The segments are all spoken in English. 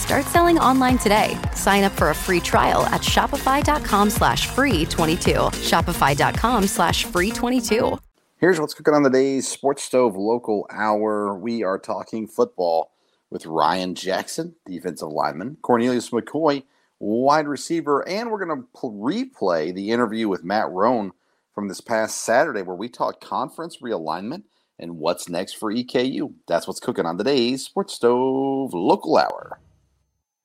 Start selling online today. Sign up for a free trial at shopify.com slash free 22. Shopify.com slash free 22. Here's what's cooking on the day's Sports Stove Local Hour. We are talking football with Ryan Jackson, defensive lineman, Cornelius McCoy, wide receiver, and we're going to replay the interview with Matt Roan from this past Saturday where we talked conference realignment and what's next for EKU. That's what's cooking on today's Sports Stove Local Hour.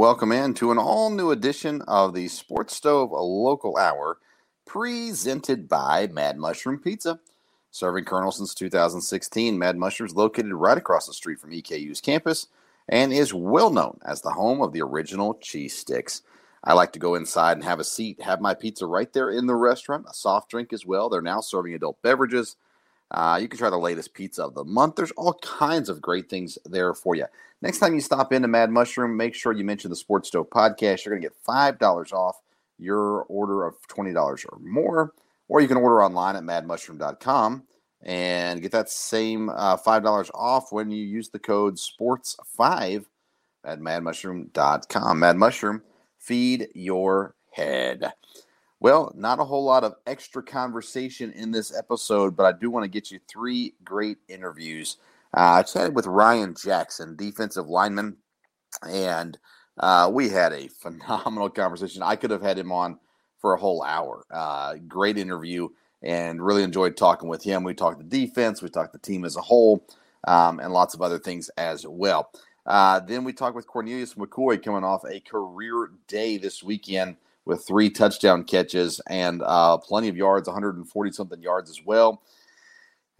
Welcome in to an all new edition of the Sports Stove Local Hour, presented by Mad Mushroom Pizza. Serving Colonel since 2016, Mad Mushroom is located right across the street from EKU's campus and is well known as the home of the original cheese sticks. I like to go inside and have a seat, have my pizza right there in the restaurant, a soft drink as well. They're now serving adult beverages. Uh, you can try the latest pizza of the month. There's all kinds of great things there for you. Next time you stop into Mad Mushroom, make sure you mention the Sports Stove podcast. You're going to get $5 off your order of $20 or more. Or you can order online at madmushroom.com and get that same uh, $5 off when you use the code SPORTS5 at madmushroom.com. Mad Mushroom, feed your head. Well, not a whole lot of extra conversation in this episode, but I do want to get you three great interviews. Uh, I chatted with Ryan Jackson, defensive lineman, and uh, we had a phenomenal conversation. I could have had him on for a whole hour. Uh, great interview and really enjoyed talking with him. We talked the defense, we talked the team as a whole, um, and lots of other things as well. Uh, then we talked with Cornelius McCoy coming off a career day this weekend with three touchdown catches and uh, plenty of yards, 140 something yards as well.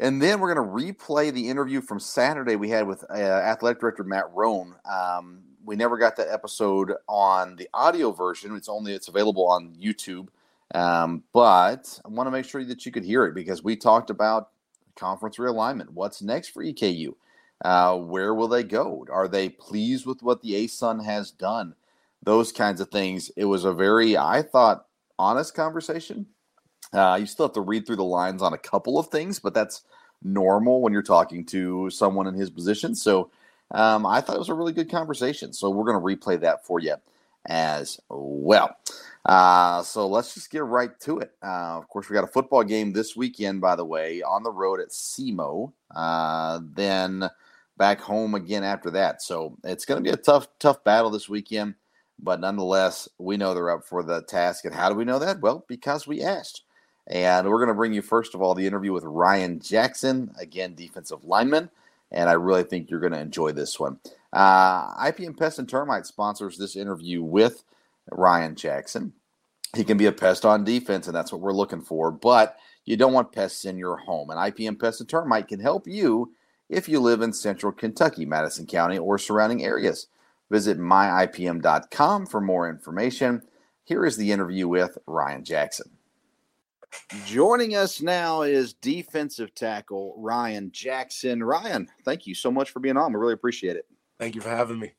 And then we're going to replay the interview from Saturday we had with uh, athletic director Matt Roan. Um, we never got that episode on the audio version. It's only it's available on YouTube. Um, but I want to make sure that you could hear it because we talked about conference realignment. What's next for EKU? Uh, where will they go? Are they pleased with what the ASUN has done? Those kinds of things. It was a very, I thought, honest conversation. Uh, you still have to read through the lines on a couple of things, but that's normal when you're talking to someone in his position. So um, I thought it was a really good conversation. So we're going to replay that for you as well. Uh, so let's just get right to it. Uh, of course, we got a football game this weekend, by the way, on the road at SEMO. Uh, then back home again after that. So it's going to be a tough, tough battle this weekend. But nonetheless, we know they're up for the task. And how do we know that? Well, because we asked. And we're going to bring you, first of all, the interview with Ryan Jackson, again, defensive lineman and I really think you're going to enjoy this one. Uh, IPM Pest and Termite sponsors this interview with Ryan Jackson. He can be a pest on defense, and that's what we're looking for. But you don't want pests in your home, and IPM Pest and Termite can help you if you live in central Kentucky, Madison County, or surrounding areas. Visit myipm.com for more information. Here is the interview with Ryan Jackson. Joining us now is defensive tackle Ryan Jackson. Ryan, thank you so much for being on. We really appreciate it. Thank you for having me.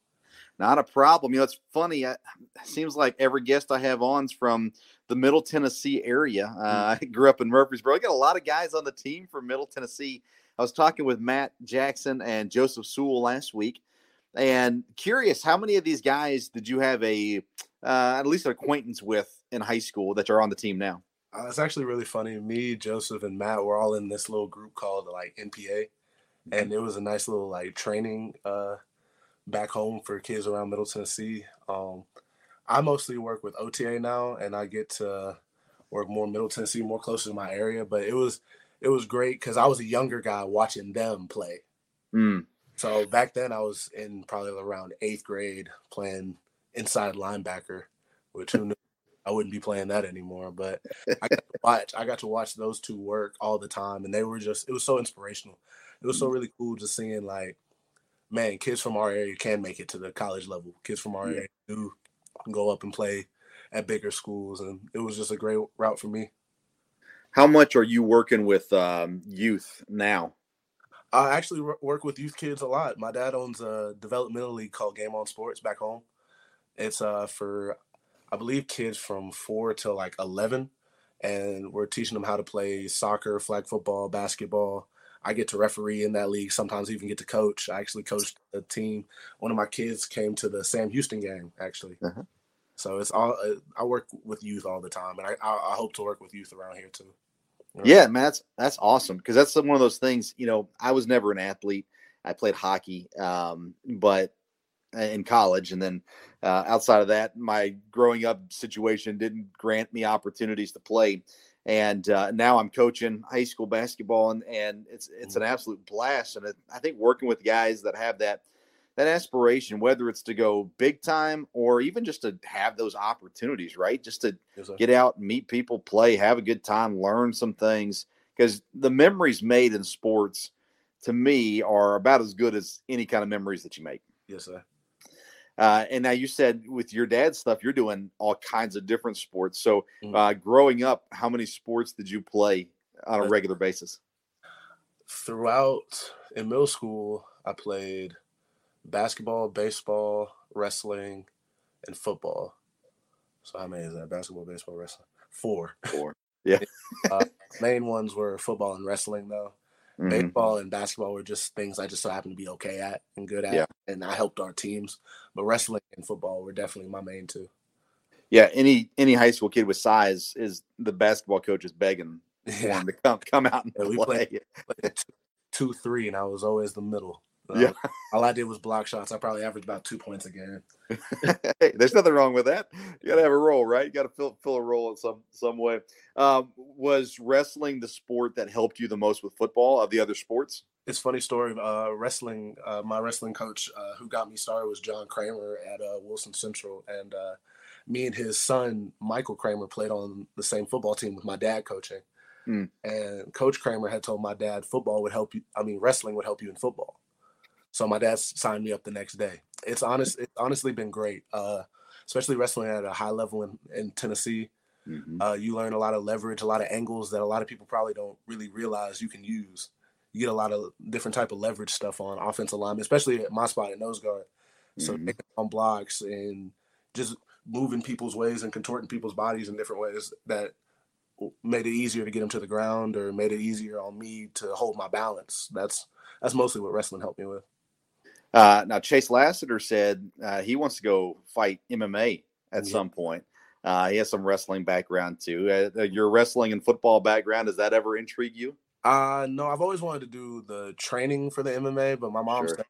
Not a problem. You know, it's funny. it seems like every guest I have on is from the Middle Tennessee area. Uh, I grew up in Murfreesboro. I got a lot of guys on the team from Middle Tennessee. I was talking with Matt Jackson and Joseph Sewell last week, And curious, how many of these guys did you have a uh, at least an acquaintance with in high school that are on the team now? Uh, it's actually really funny. Me, Joseph, and Matt were all in this little group called like NPA, and it was a nice little like training uh, back home for kids around Middle Tennessee. Um, I mostly work with OTA now, and I get to work more Middle Tennessee, more closer to my area. But it was it was great because I was a younger guy watching them play. Mm. So back then I was in probably around eighth grade playing inside linebacker, which who knew I wouldn't be playing that anymore. But I got to watch I got to watch those two work all the time, and they were just it was so inspirational. It was so mm. really cool just seeing like, man, kids from our area can make it to the college level. Kids from our yeah. area do go up and play at bigger schools, and it was just a great route for me. How much are you working with um, youth now? I actually work with youth kids a lot. My dad owns a developmental league called Game On Sports back home. It's uh, for, I believe, kids from four to like 11. And we're teaching them how to play soccer, flag football, basketball. I get to referee in that league, sometimes even get to coach. I actually coached a team. One of my kids came to the Sam Houston game, actually. Uh-huh. So it's all uh, I work with youth all the time, and I, I, hope to work with youth around here too. Yeah, man, that's that's awesome because that's one of those things. You know, I was never an athlete. I played hockey, um, but in college, and then uh, outside of that, my growing up situation didn't grant me opportunities to play. And uh, now I'm coaching high school basketball, and, and it's it's an mm-hmm. absolute blast. And it, I think working with guys that have that that aspiration, whether it's to go big time or even just to have those opportunities, right? Just to get out, meet people, play, have a good time, learn some things. Because the memories made in sports, to me, are about as good as any kind of memories that you make. Yes, sir. Uh, and now you said with your dad's stuff, you're doing all kinds of different sports. So, mm. uh, growing up, how many sports did you play on a regular basis? Throughout in middle school, I played basketball, baseball, wrestling, and football. So how many is that? Basketball, baseball, wrestling. Four. Four. Yeah. uh, main ones were football and wrestling, though. Mm-hmm. Baseball and basketball were just things I just so happened to be okay at and good at, yeah. and I helped our teams. But wrestling and football were definitely my main two. Yeah, any any high school kid with size is the basketball coach is begging yeah. to come come out and yeah, play. We played, played two, two, three, and I was always the middle. So yeah. All I did was block shots. I probably averaged about two points a game. hey, there's nothing wrong with that. You got to have a role, right? You got to fill fill a role in some some way. Um, was wrestling the sport that helped you the most with football of the other sports? It's funny story. Uh, wrestling. Uh, my wrestling coach, uh, who got me started, was John Kramer at uh, Wilson Central, and uh, me and his son Michael Kramer played on the same football team with my dad coaching. Mm. And Coach Kramer had told my dad football would help you. I mean, wrestling would help you in football. So my dad signed me up the next day. It's honest. It's honestly been great, uh, especially wrestling at a high level in, in Tennessee. Mm-hmm. Uh, you learn a lot of leverage, a lot of angles that a lot of people probably don't really realize you can use. You get a lot of different type of leverage stuff on offensive linemen, especially at my spot at nose guard. So mm-hmm. taking on blocks and just moving people's ways and contorting people's bodies in different ways that made it easier to get them to the ground or made it easier on me to hold my balance. That's that's mostly what wrestling helped me with. Uh, now, Chase Lassiter said uh, he wants to go fight MMA at yeah. some point. Uh, he has some wrestling background too. Uh, uh, your wrestling and football background does that ever intrigue you? Uh, no, I've always wanted to do the training for the MMA, but my mom's sure.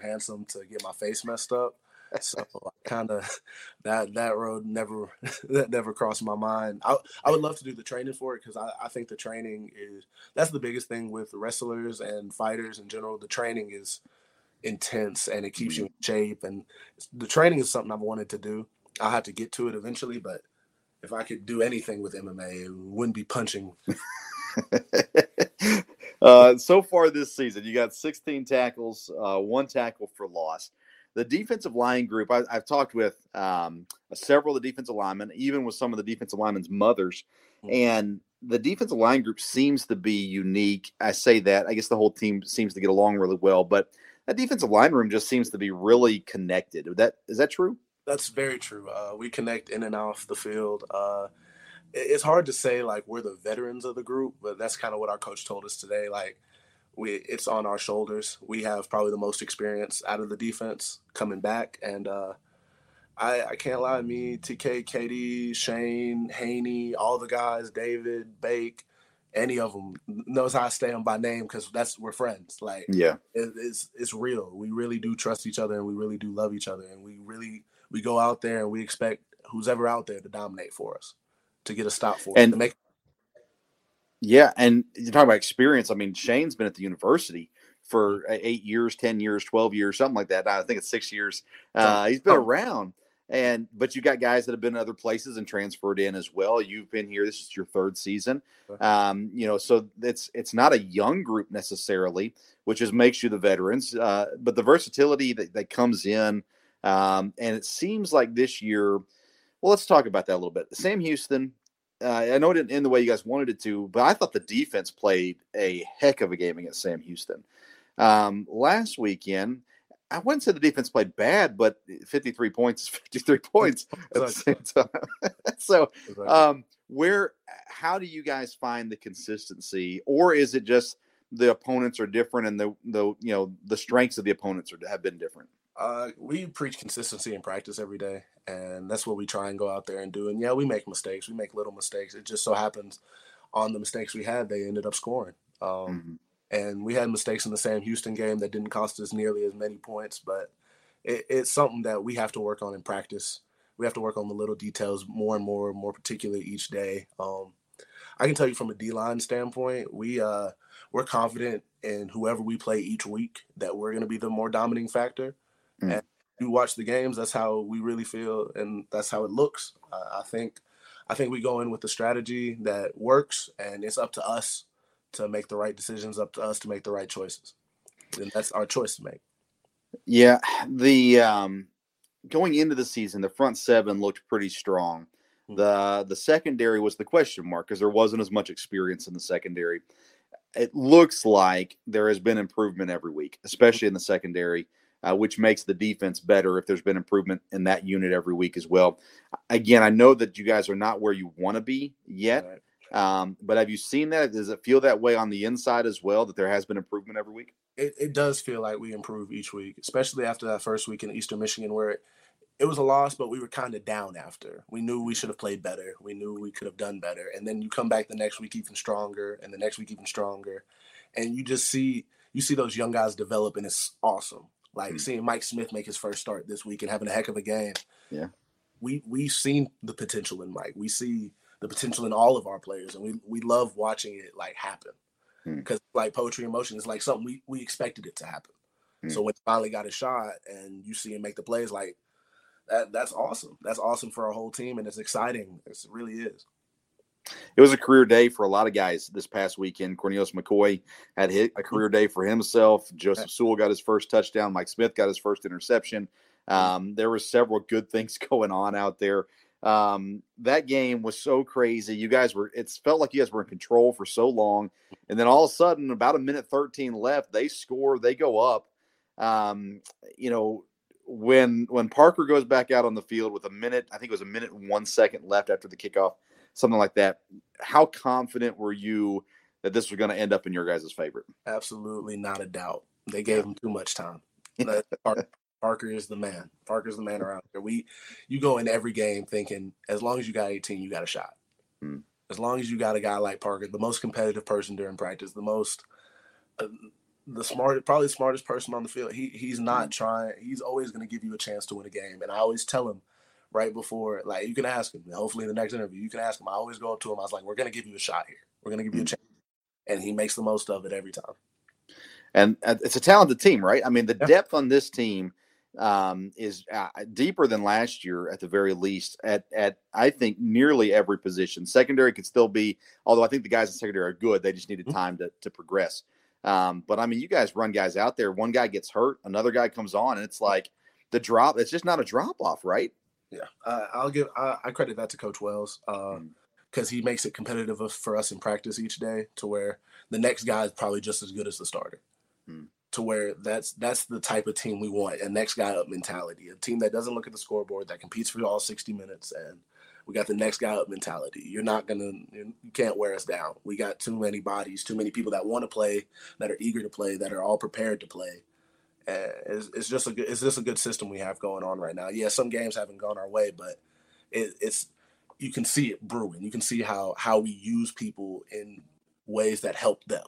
handsome to get my face messed up. So kind of that that road never that never crossed my mind. I I would love to do the training for it because I, I think the training is that's the biggest thing with wrestlers and fighters in general. The training is intense and it keeps you mm-hmm. in shape. And the training is something I've wanted to do. I'll have to get to it eventually, but if I could do anything with MMA, it wouldn't be punching. uh, so far this season, you got 16 tackles, uh, one tackle for loss. The defensive line group, I, have talked with um, several of the defensive linemen, even with some of the defensive linemen's mothers, mm-hmm. and the defensive line group seems to be unique. I say that. I guess the whole team seems to get along really well, but that defensive line room just seems to be really connected. Is that is that true? That's very true. Uh, we connect in and off the field. Uh, it's hard to say like we're the veterans of the group, but that's kind of what our coach told us today. Like we it's on our shoulders. We have probably the most experience out of the defense coming back, and uh, I, I can't lie. Me, TK, Katie, Shane, Haney, all the guys, David, Bake, any of them knows how I stay on by name because that's we're friends. Like, yeah, it, it's it's real. We really do trust each other, and we really do love each other, and we really we go out there and we expect who's ever out there to dominate for us, to get a stop for and us, make Yeah, and you talk about experience. I mean, Shane's been at the university for eight years, ten years, twelve years, something like that. I think it's six years. Uh, he's been around, and but you got guys that have been in other places and transferred in as well. You've been here. This is your third season. Um, you know, so it's it's not a young group necessarily, which is makes you the veterans. Uh, but the versatility that, that comes in, um, and it seems like this year. Well, let's talk about that a little bit. Sam Houston, uh, I know it didn't end the way you guys wanted it to, but I thought the defense played a heck of a game against Sam Houston. Um, last weekend, I wouldn't say the defense played bad, but 53 points is 53 points at the same time. so, um, where, how do you guys find the consistency, or is it just the opponents are different and the the you know the strengths of the opponents are have been different? Uh, we preach consistency in practice every day, and that's what we try and go out there and do. And yeah, we make mistakes. We make little mistakes. It just so happens on the mistakes we had, they ended up scoring. Um, mm-hmm. And we had mistakes in the Sam Houston game that didn't cost us nearly as many points, but it, it's something that we have to work on in practice. We have to work on the little details more and more, more particularly each day. Um, I can tell you from a D line standpoint, we uh, we're confident in whoever we play each week that we're going to be the more dominating factor. Mm. And you watch the games, that's how we really feel, and that's how it looks. Uh, I think, I think we go in with the strategy that works, and it's up to us to make the right decisions, up to us to make the right choices, and that's our choice to make. Yeah, the um, going into the season, the front seven looked pretty strong. Hmm. The the secondary was the question mark because there wasn't as much experience in the secondary. It looks like there has been improvement every week, especially in the secondary uh, which makes the defense better if there's been improvement in that unit every week as well. Again, I know that you guys are not where you want to be yet, right. Um, but have you seen that? Does it feel that way on the inside as well, that there has been improvement every week? It, it does feel like we improve each week, especially after that first week in Eastern Michigan where it, it was a loss, but we were kind of down after. We knew we should have played better. We knew we could have done better. And then you come back the next week even stronger, and the next week even stronger, and you just see you see those young guys develop, and it's awesome. Like mm-hmm. seeing Mike Smith make his first start this week and having a heck of a game. Yeah. We we've seen the potential in Mike. We see the potential in all of our players and we we love watching it like happen. Because mm-hmm. like poetry in motion is like something we, we expected it to happen. Mm-hmm. So when he finally got a shot and you see him make the plays like that that's awesome. That's awesome for our whole team and it's exciting. It really is it was a career day for a lot of guys this past weekend. Cornelius McCoy had hit a career day for himself. Joseph Sewell got his first touchdown. Mike Smith got his first interception. Um, there were several good things going on out there. Um, that game was so crazy. You guys were, it felt like you guys were in control for so long. And then all of a sudden, about a minute 13 left, they score, they go up. Um, you know, when when Parker goes back out on the field with a minute, I think it was a minute and one second left after the kickoff, something like that. How confident were you that this was going to end up in your guys' favorite? Absolutely not a doubt. They gave him too much time. Parker is the man. Parker's the man around here. We, you go in every game thinking as long as you got 18, you got a shot. Hmm. As long as you got a guy like Parker, the most competitive person during practice, the most, uh, the smartest, probably the smartest person on the field. He he's not hmm. trying. He's always going to give you a chance to win a game. And I always tell him, right before, like you can ask him. Hopefully, in the next interview, you can ask him. I always go up to him. I was like, "We're gonna give you a shot here. We're gonna give you a mm-hmm. chance," and he makes the most of it every time. And uh, it's a talented team, right? I mean, the depth on this team um, is uh, deeper than last year at the very least. At at I think nearly every position. Secondary could still be, although I think the guys in secondary are good. They just needed mm-hmm. time to to progress. Um, but I mean, you guys run guys out there. One guy gets hurt, another guy comes on, and it's like the drop. It's just not a drop off, right? Yeah, uh, I'll give I, I, credit that to Coach Wells because uh, mm. he makes it competitive for us in practice each day, to where the next guy is probably just as good as the starter. Mm. To where that's that's the type of team we want, a next guy up mentality, a team that doesn't look at the scoreboard, that competes for all sixty minutes, and we got the next guy up mentality. You're not gonna, you can't wear us down. We got too many bodies, too many people that want to play, that are eager to play, that are all prepared to play. And it's, it's just a good, it's just a good system we have going on right now. Yeah, some games haven't gone our way, but it, it's you can see it brewing. You can see how how we use people in ways that help them.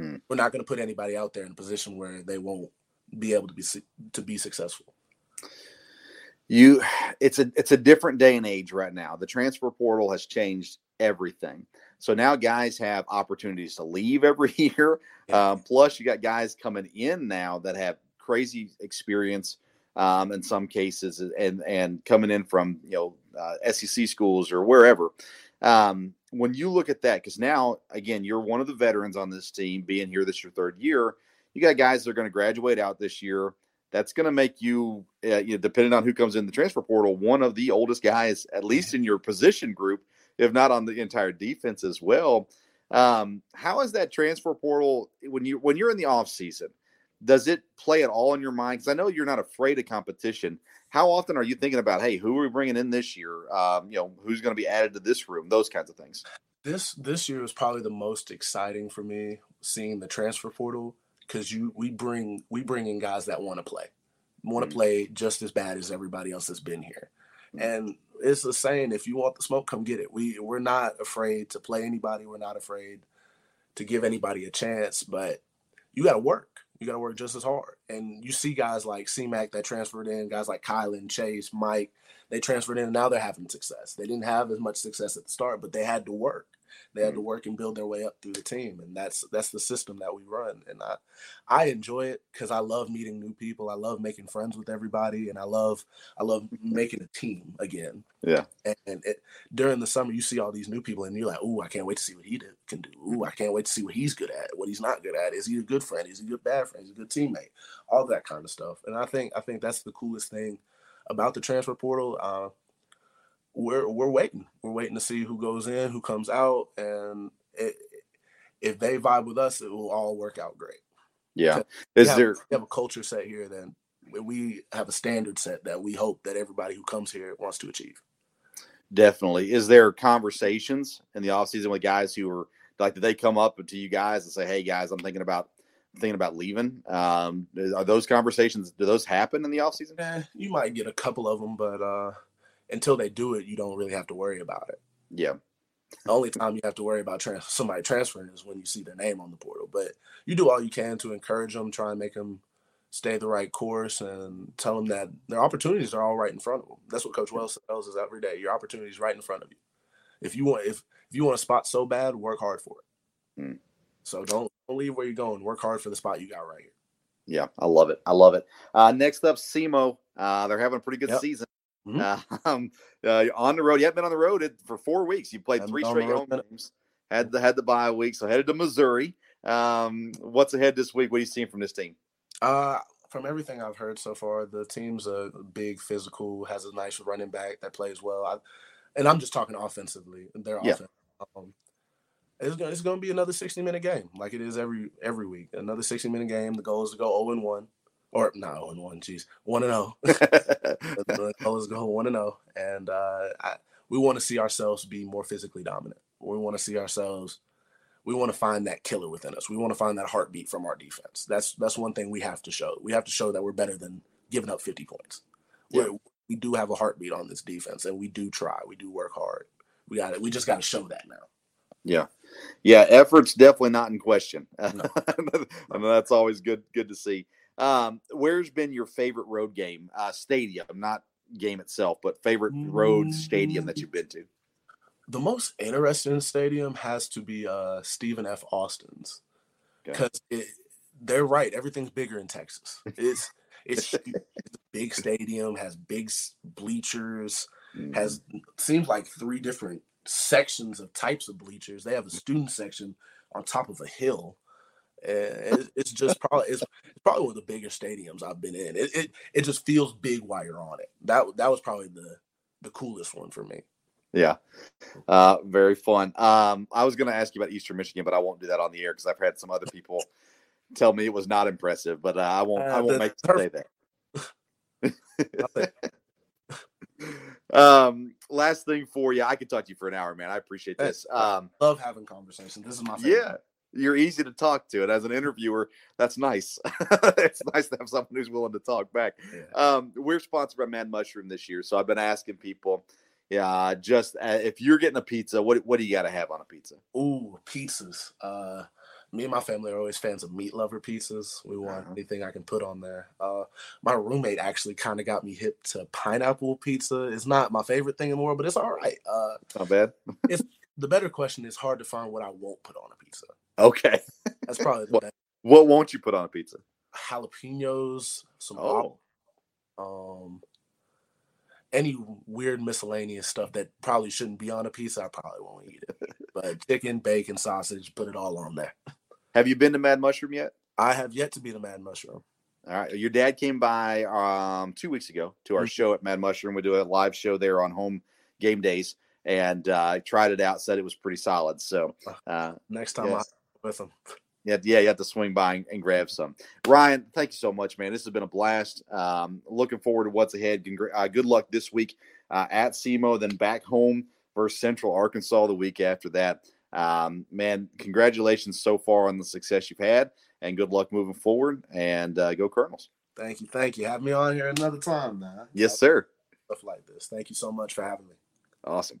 Hmm. We're not going to put anybody out there in a position where they won't be able to be to be successful. You it's a it's a different day and age right now. The transfer portal has changed everything. So now guys have opportunities to leave every year. Yeah. um, plus you got guys coming in now that have crazy experience um, in some cases and and coming in from you know uh, SEC schools or wherever. Um, when you look at that because now again you're one of the veterans on this team being here this your third year you got guys that are going to graduate out this year that's going to make you, uh, you know, depending on who comes in the transfer portal, one of the oldest guys, at least in your position group, if not on the entire defense as well. Um, how is that transfer portal when you when you're in the off season? Does it play at all in your mind? Because I know you're not afraid of competition. How often are you thinking about, hey, who are we bringing in this year? Um, you know, who's going to be added to this room? Those kinds of things. This this year is probably the most exciting for me, seeing the transfer portal because you we bring we bring in guys that want to play, want to mm-hmm. play just as bad as everybody else has been here, mm-hmm. and it's the saying: if you want the smoke, come get it. We we're not afraid to play anybody. We're not afraid to give anybody a chance, but you got to work. You got to work just as hard. And you see guys like C-Mac that transferred in, guys like Kylan, Chase, Mike, they transferred in and now they're having success. They didn't have as much success at the start, but they had to work. They had to mm-hmm. work and build their way up through the team, and that's that's the system that we run. And I I enjoy it because I love meeting new people. I love making friends with everybody, and I love I love making a team again. Yeah. And, and it, during the summer, you see all these new people, and you're like, "Ooh, I can't wait to see what he did, can do. Ooh, I can't wait to see what he's good at, what he's not good at. Is he a good friend? Is he a good bad friend? Is he a good teammate? All that kind of stuff. And I think I think that's the coolest thing about the transfer portal. Uh, we're we're waiting. We're waiting to see who goes in, who comes out, and it, if they vibe with us, it will all work out great. Yeah, is have, there? We have a culture set here, then we have a standard set that we hope that everybody who comes here wants to achieve. Definitely. Is there conversations in the off season with guys who are like, did they come up to you guys and say, "Hey guys, I'm thinking about thinking about leaving"? Um, are those conversations? Do those happen in the off season? Eh, you might get a couple of them, but uh, until they do it, you don't really have to worry about it. Yeah. The only time you have to worry about trans- somebody transferring is when you see their name on the portal. But you do all you can to encourage them, try and make them stay the right course, and tell them that their opportunities are all right in front of them. That's what Coach Wells tells us every day. Your opportunities right in front of you. If you want, if if you want a spot so bad, work hard for it. Mm. So don't, don't leave where you're going. Work hard for the spot you got right here. Yeah, I love it. I love it. Uh, next up, SEMO. Uh, they're having a pretty good yep. season. Mm-hmm. Um, uh, on the road, you haven't been on the road for four weeks. You played three straight home games. Had the had the bye week, so headed to Missouri. Um, what's ahead this week? What are you seeing from this team? Uh, from everything I've heard so far, the team's a big physical, has a nice running back that plays well. I, and I'm just talking offensively. Their yeah. offense. Um, it's going, it's going to be another 60 minute game, like it is every every week. Another 60 minute game. The goal is to go 0 and 1 or not 0 and 1, geez, 1 and 0. the is go 1 and 0. And uh, I, we want to see ourselves be more physically dominant. We want to see ourselves, we want to find that killer within us. We want to find that heartbeat from our defense. That's that's one thing we have to show. We have to show that we're better than giving up 50 points. Yeah. we we do have a heartbeat on this defense, and we do try. We do work hard. We got it. We just got to show that now. Yeah, yeah. Effort's definitely not in question. No. I mean, that's always good. Good to see. Um, where's been your favorite road game? Uh, stadium, not game itself, but favorite road stadium that you've been to? The most interesting stadium has to be uh, Stephen F. Austin's because okay. they're right. Everything's bigger in Texas. It's it's, it's a big stadium, has big bleachers, mm-hmm. has seems like three different sections of types of bleachers. They have a student section on top of a hill it's just probably it's, probably one of the bigger stadiums I've been in. It, it it just feels big while you're on it. That that was probably the the coolest one for me. Yeah, uh, very fun. Um, I was going to ask you about Eastern Michigan, but I won't do that on the air because I've had some other people tell me it was not impressive. But uh, I won't. Uh, I won't make you say that. um, last thing for you. I could talk to you for an hour, man. I appreciate this. Um, love having conversations. This is my favorite. Yeah, you're easy to talk to, and as an interviewer, that's nice. it's nice to have someone who's willing to talk back. Yeah. Um, we're sponsored by Mad Mushroom this year, so I've been asking people, yeah, just uh, if you're getting a pizza, what what do you got to have on a pizza? Ooh, pizzas. Uh, me and my family are always fans of meat lover pizzas. We want uh-huh. anything I can put on there. Uh, my roommate actually kind of got me hip to pineapple pizza. It's not my favorite thing anymore, but it's all right. Uh, not bad. it's the better question is hard to find what I won't put on a pizza. Okay, that's probably the what, best. What won't you put on a pizza? Jalapenos, some oh. um, any weird miscellaneous stuff that probably shouldn't be on a pizza. I probably won't eat it. but chicken, bacon, sausage, put it all on there. Have you been to Mad Mushroom yet? I have yet to be to Mad Mushroom. All right. Your dad came by um, two weeks ago to our mm-hmm. show at Mad Mushroom. We do a live show there on home game days, and uh, tried it out. Said it was pretty solid. So uh, next time yes. With him. Yeah, yeah, you have to swing by and, and, grab some. Ryan, thank you so much, man. This has been a blast. Um, looking forward to what's ahead. Congra- uh, good luck this week uh, at SEMO, then back home versus Central Arkansas the week after that. Um, man, congratulations so far on the success you've had, and good luck moving forward. And uh, go Colonels. Thank you, thank you. Have me on here another time, man. Yes, sir. Stuff like this. Thank you so much for having me. Awesome.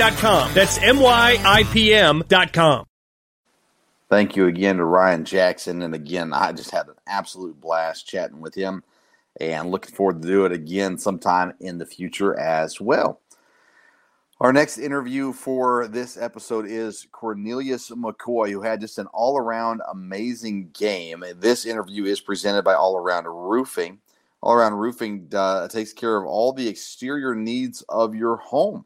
myipm.com. That's myipm.com. Thank you again to Ryan Jackson. And again, I just had an absolute blast chatting with him and looking forward to do it again sometime in the future as well. Our next interview for this episode is Cornelius McCoy, who had just an all around amazing game. This interview is presented by All Around Roofing. All Around Roofing uh, takes care of all the exterior needs of your home.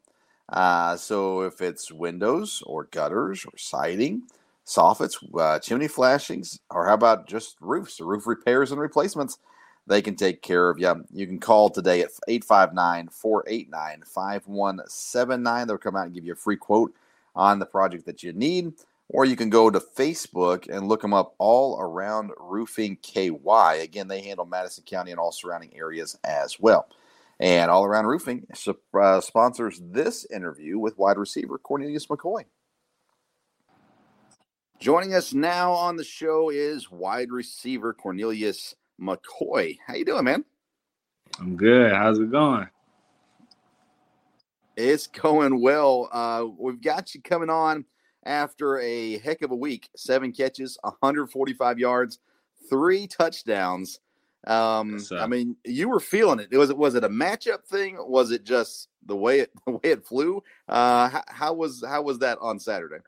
Uh, so if it's windows or gutters or siding, soffits, uh, chimney flashings, or how about just roofs, roof repairs and replacements, they can take care of you. You can call today at 859 489 5179. They'll come out and give you a free quote on the project that you need. Or you can go to Facebook and look them up all around roofing KY. Again, they handle Madison County and all surrounding areas as well. And All Around Roofing uh, sponsors this interview with wide receiver Cornelius McCoy. Joining us now on the show is wide receiver Cornelius McCoy. How you doing, man? I'm good. How's it going? It's going well. Uh, we've got you coming on after a heck of a week. Seven catches, 145 yards, three touchdowns. Um, I mean, you were feeling it. Was it was it a matchup thing? Was it just the way it the way it flew? Uh, how, how was how was that on Saturday?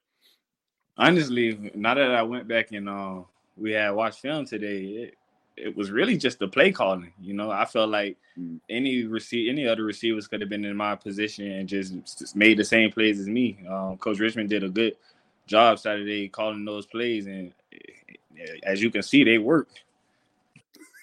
Honestly, now that I went back and uh, we had watched film today, it, it was really just the play calling. You know, I felt like mm. any receive any other receivers could have been in my position and just, just made the same plays as me. Um, Coach Richmond did a good job Saturday calling those plays, and eh, as you can see, they worked.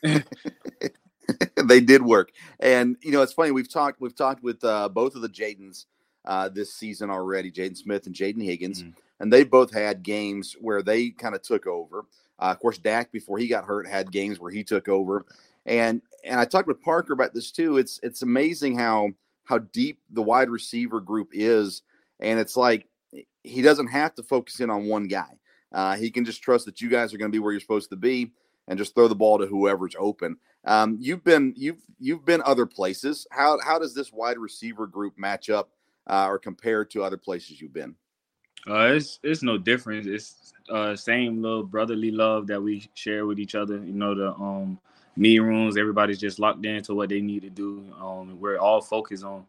they did work, and you know it's funny. We've talked we've talked with uh, both of the Jadens uh, this season already, Jaden Smith and Jaden Higgins, mm-hmm. and they both had games where they kind of took over. Uh, of course, Dak before he got hurt had games where he took over, and and I talked with Parker about this too. It's it's amazing how how deep the wide receiver group is, and it's like he doesn't have to focus in on one guy. Uh, he can just trust that you guys are going to be where you're supposed to be and just throw the ball to whoever's open. Um, you've been you've you've been other places. How how does this wide receiver group match up uh, or compare to other places you've been? Uh, it's it's no difference. It's uh, same little brotherly love that we share with each other. You know the um meeting rooms. Everybody's just locked into what they need to do. Um, we're all focused on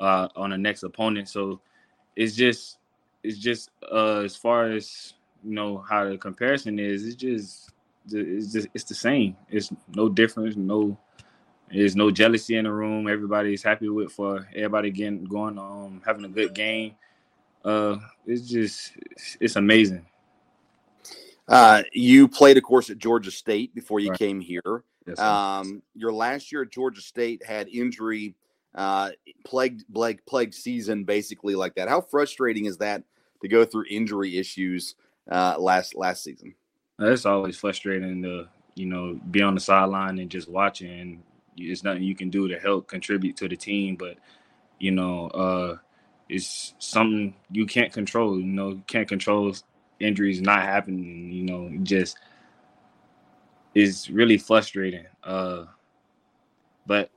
uh on the next opponent. So it's just it's just uh as far as you know how the comparison is. It's just it's just it's the same. It's no difference. No there's no jealousy in the room. Everybody's happy with for everybody getting going, um, having a good game. Uh, it's just it's amazing. Uh, you played, of course, at Georgia State before you Right. came here. Yes. Um, your last year at Georgia State had injury, uh, plagued, plagued, plagued season, basically like that. How frustrating is that to go through injury issues uh, last last season? It's always frustrating to you know be on the sideline and just watching. There's nothing you can do to help contribute to the team, but you know uh, it's something you can't control. You know, you can't control injuries not happening. You know, just it's really frustrating. Uh, but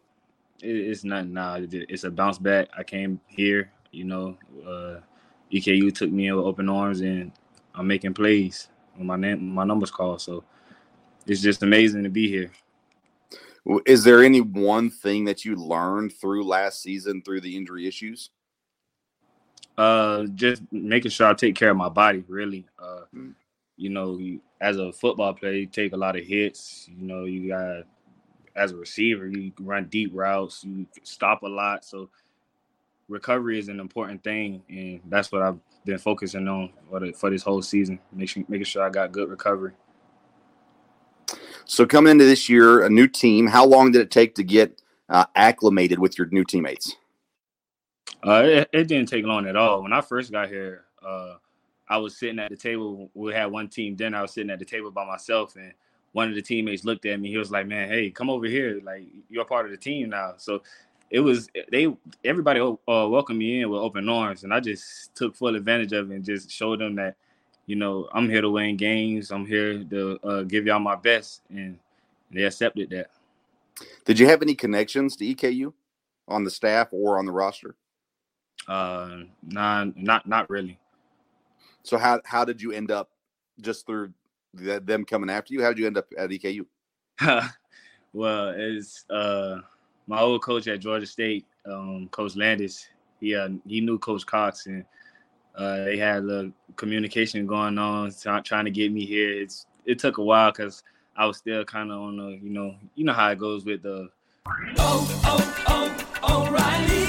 it, it's nothing now. It- It's a bounce back. I came here. You know, uh, EKU took me with open arms, and I'm making plays when my name, my numbers called. So it's just amazing to be here. Is there any one thing that you learned through last season through the injury issues? Uh, just making sure I take care of my body. Really, uh, Mm. you know, as a football player, you take a lot of hits. You know, you got as a receiver, you run deep routes, you stop a lot. So recovery is an important thing, and that's what I've been focusing on for, the, for this whole season. Making making sure I got good recovery. So coming into this year, a new team. How long did it take to get uh, acclimated with your new teammates? Uh, it, it didn't take long at all. When I first got here, uh, I was sitting at the table. We had one team dinner. I was sitting at the table by myself, and one of the teammates looked at me. He was like, "Man, hey, come over here. Like you're part of the team now." So it was they everybody uh, welcomed me in with open arms, and I just took full advantage of it and just showed them that you know I'm here to win games. I'm here to uh, give y'all my best, and they accepted that. Did you have any connections to EKU on the staff or on the roster? Uh, nah, not not really. So how how did you end up just through them coming after you? How did you end up at EKU? well, it's uh my old coach at Georgia State, um, Coach Landis. He uh, he knew Coach Cox, and uh, they had a communication going on, try- trying to get me here. It's it took a while because I was still kind of on the you know you know how it goes with the O'Reilly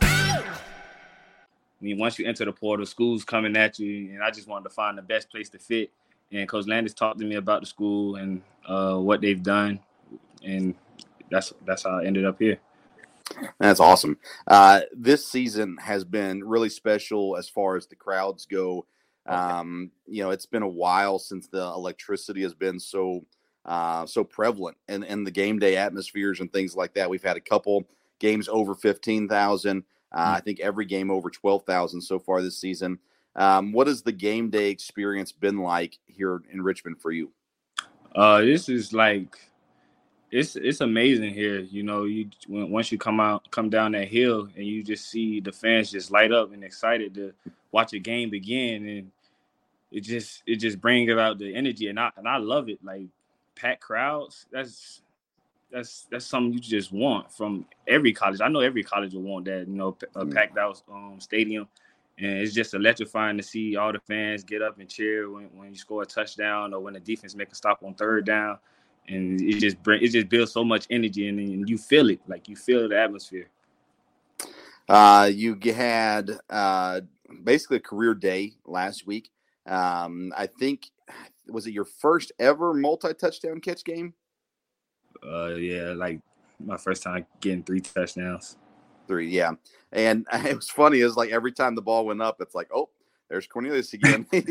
I mean, once you enter the portal, school's coming at you, and I just wanted to find the best place to fit. And Coach Landis talked to me about the school and uh, what they've done, and that's that's how I ended up here. That's awesome. Uh, this season has been really special as far as the crowds go. Um, you know, it's been a while since the electricity has been so uh, so prevalent in, in the game day atmospheres and things like that. We've had a couple games over fifteen thousand. Uh, I think every game over twelve thousand so far this season. Um, what has the game day experience been like here in Richmond for you? Uh, this is like it's it's amazing here. You know, you when, once you come out, come down that hill, and you just see the fans just light up and excited to watch a game begin, and it just it just brings out the energy, and I and I love it. Like packed crowds, that's that's that's something you just want from every college. I know every college will want that. You know, a packed out um, stadium. And it's just electrifying to see all the fans get up and cheer when, when you score a touchdown or when the defense make a stop on third down and it just bring it just builds so much energy and, and you feel it like you feel the atmosphere Uh, you had uh, basically a career day last week. Um, I think was it your first ever multi touchdown catch game? Uh yeah like my first time getting three touchdowns Three, yeah. And it was funny is like every time the ball went up, it's like, oh, there's Cornelius again. uh,